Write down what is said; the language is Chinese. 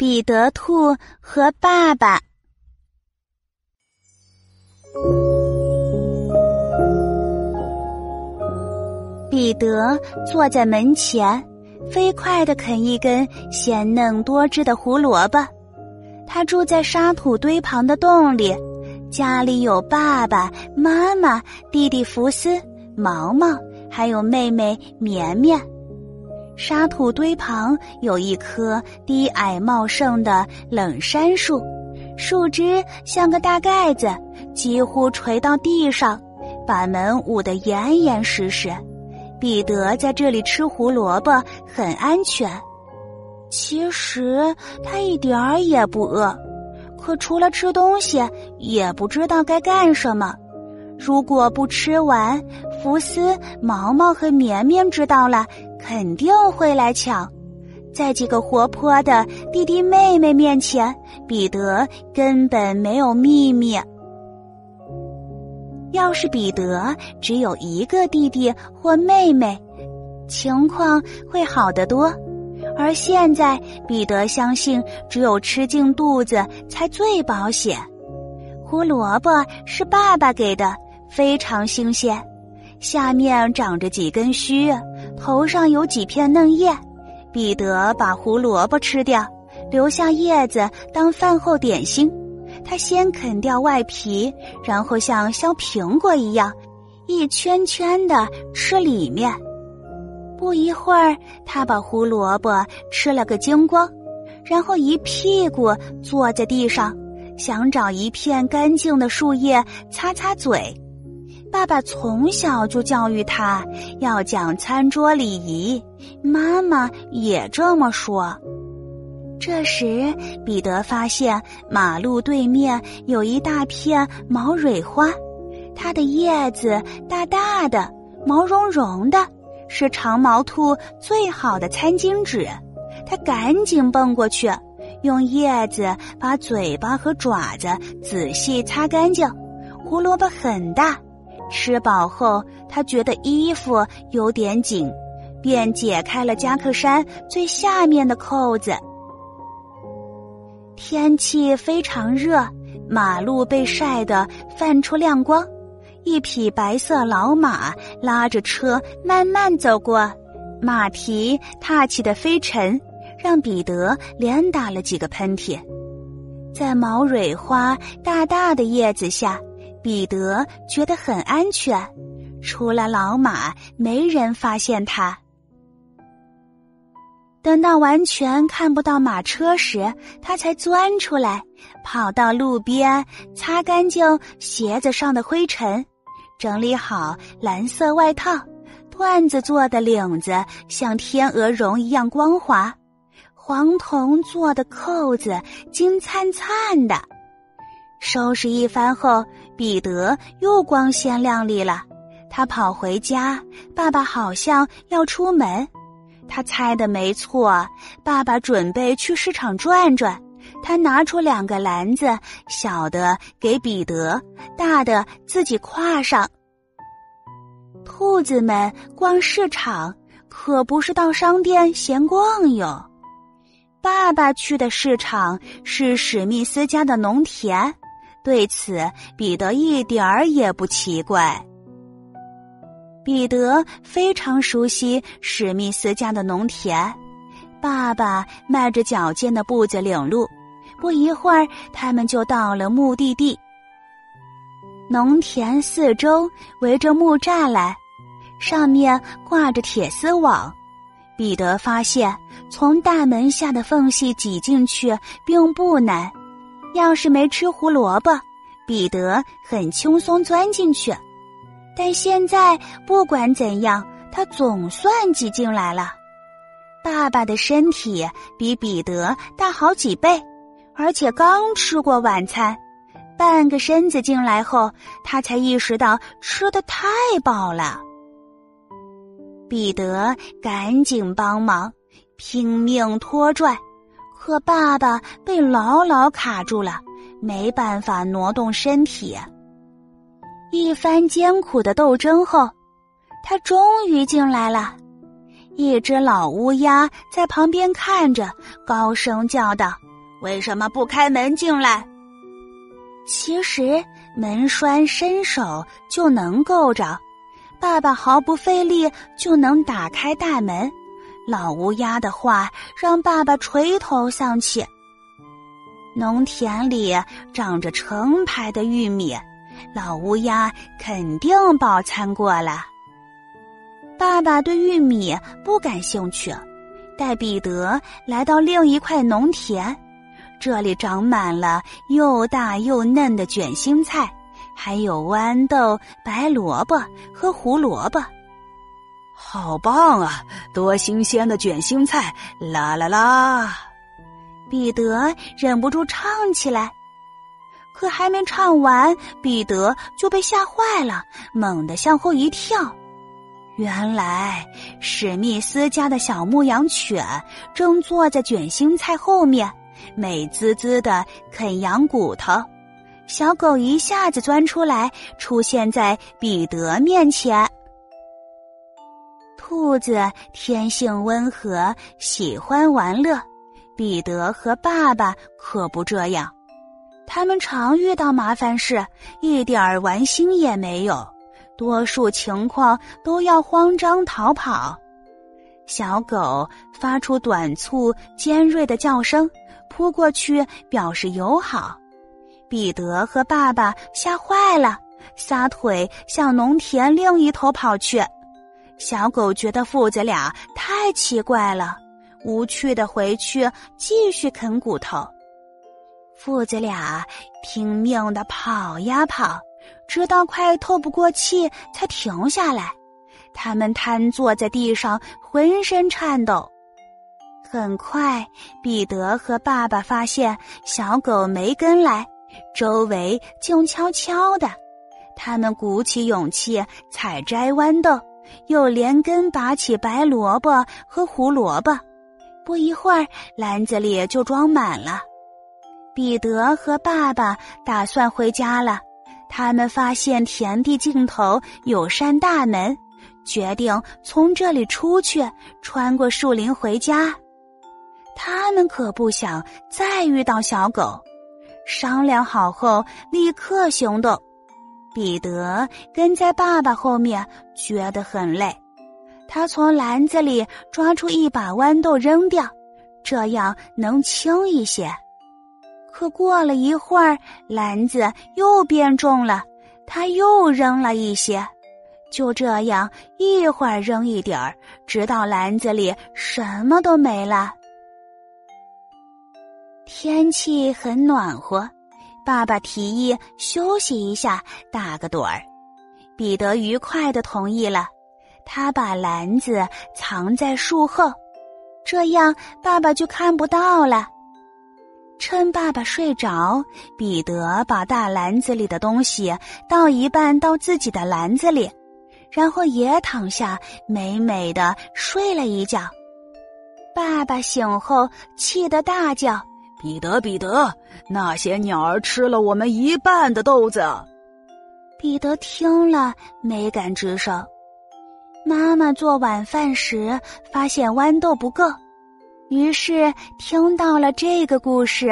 彼得兔和爸爸。彼得坐在门前，飞快地啃一根鲜嫩多汁的胡萝卜。他住在沙土堆旁的洞里，家里有爸爸妈妈、弟弟福斯、毛毛，还有妹妹绵绵。沙土堆旁有一棵低矮茂盛的冷杉树，树枝像个大盖子，几乎垂到地上，把门捂得严严实实。彼得在这里吃胡萝卜很安全。其实他一点儿也不饿，可除了吃东西，也不知道该干什么。如果不吃完，福斯、毛毛和绵绵知道了。肯定会来抢，在几个活泼的弟弟妹妹面前，彼得根本没有秘密。要是彼得只有一个弟弟或妹妹，情况会好得多。而现在，彼得相信只有吃进肚子才最保险。胡萝卜是爸爸给的，非常新鲜。下面长着几根须，头上有几片嫩叶。彼得把胡萝卜吃掉，留下叶子当饭后点心。他先啃掉外皮，然后像削苹果一样，一圈圈的吃里面。不一会儿，他把胡萝卜吃了个精光，然后一屁股坐在地上，想找一片干净的树叶擦擦嘴。爸爸从小就教育他要讲餐桌礼仪，妈妈也这么说。这时，彼得发现马路对面有一大片毛蕊花，它的叶子大大的，毛茸茸的，是长毛兔最好的餐巾纸。他赶紧蹦过去，用叶子把嘴巴和爪子仔细擦干净。胡萝卜很大。吃饱后，他觉得衣服有点紧，便解开了夹克衫最下面的扣子。天气非常热，马路被晒得泛出亮光，一匹白色老马拉着车慢慢走过，马蹄踏起的飞尘，让彼得连打了几个喷嚏。在毛蕊花大大的叶子下。彼得觉得很安全，除了老马，没人发现他。等到完全看不到马车时，他才钻出来，跑到路边，擦干净鞋子上的灰尘，整理好蓝色外套，缎子做的领子像天鹅绒一样光滑，黄铜做的扣子金灿灿的。收拾一番后，彼得又光鲜亮丽了。他跑回家，爸爸好像要出门。他猜的没错，爸爸准备去市场转转。他拿出两个篮子，小的给彼得，大的自己挎上。兔子们逛市场可不是到商店闲逛哟。爸爸去的市场是史密斯家的农田。对此，彼得一点儿也不奇怪。彼得非常熟悉史密斯家的农田，爸爸迈着矫健的步子领路，不一会儿，他们就到了目的地。农田四周围着木栅栏，上面挂着铁丝网。彼得发现，从大门下的缝隙挤进去并不难。要是没吃胡萝卜，彼得很轻松钻进去。但现在不管怎样，他总算挤进来了。爸爸的身体比彼得大好几倍，而且刚吃过晚餐。半个身子进来后，他才意识到吃的太饱了。彼得赶紧帮忙，拼命拖拽。可爸爸被牢牢卡住了，没办法挪动身体。一番艰苦的斗争后，他终于进来了。一只老乌鸦在旁边看着，高声叫道：“为什么不开门进来？”其实门栓伸手就能够着，爸爸毫不费力就能打开大门。老乌鸦的话让爸爸垂头丧气。农田里长着成排的玉米，老乌鸦肯定饱餐过了。爸爸对玉米不感兴趣，带彼得来到另一块农田。这里长满了又大又嫩的卷心菜，还有豌豆、白萝卜和胡萝卜。好棒啊！多新鲜的卷心菜！啦啦啦！彼得忍不住唱起来。可还没唱完，彼得就被吓坏了，猛地向后一跳。原来史密斯家的小牧羊犬正坐在卷心菜后面。美滋滋的啃羊骨头，小狗一下子钻出来，出现在彼得面前。兔子天性温和，喜欢玩乐，彼得和爸爸可不这样，他们常遇到麻烦事，一点玩心也没有，多数情况都要慌张逃跑。小狗发出短促尖锐的叫声。扑过去表示友好，彼得和爸爸吓坏了，撒腿向农田另一头跑去。小狗觉得父子俩太奇怪了，无趣的回去继续啃骨头。父子俩拼命的跑呀跑，直到快透不过气才停下来。他们瘫坐在地上，浑身颤抖。很快，彼得和爸爸发现小狗没跟来，周围静悄悄的。他们鼓起勇气采摘豌豆，又连根拔起白萝卜和胡萝卜。不一会儿，篮子里就装满了。彼得和爸爸打算回家了。他们发现田地尽头有扇大门，决定从这里出去，穿过树林回家。他们可不想再遇到小狗，商量好后立刻行动。彼得跟在爸爸后面，觉得很累。他从篮子里抓出一把豌豆扔掉，这样能轻一些。可过了一会儿，篮子又变重了，他又扔了一些。就这样，一会儿扔一点儿，直到篮子里什么都没了。天气很暖和，爸爸提议休息一下，打个盹儿。彼得愉快的同意了。他把篮子藏在树后，这样爸爸就看不到了。趁爸爸睡着，彼得把大篮子里的东西倒一半到自己的篮子里，然后也躺下美美的睡了一觉。爸爸醒后气得大叫。彼得，彼得，那些鸟儿吃了我们一半的豆子。彼得听了没敢吱声。妈妈做晚饭时发现豌豆不够，于是听到了这个故事。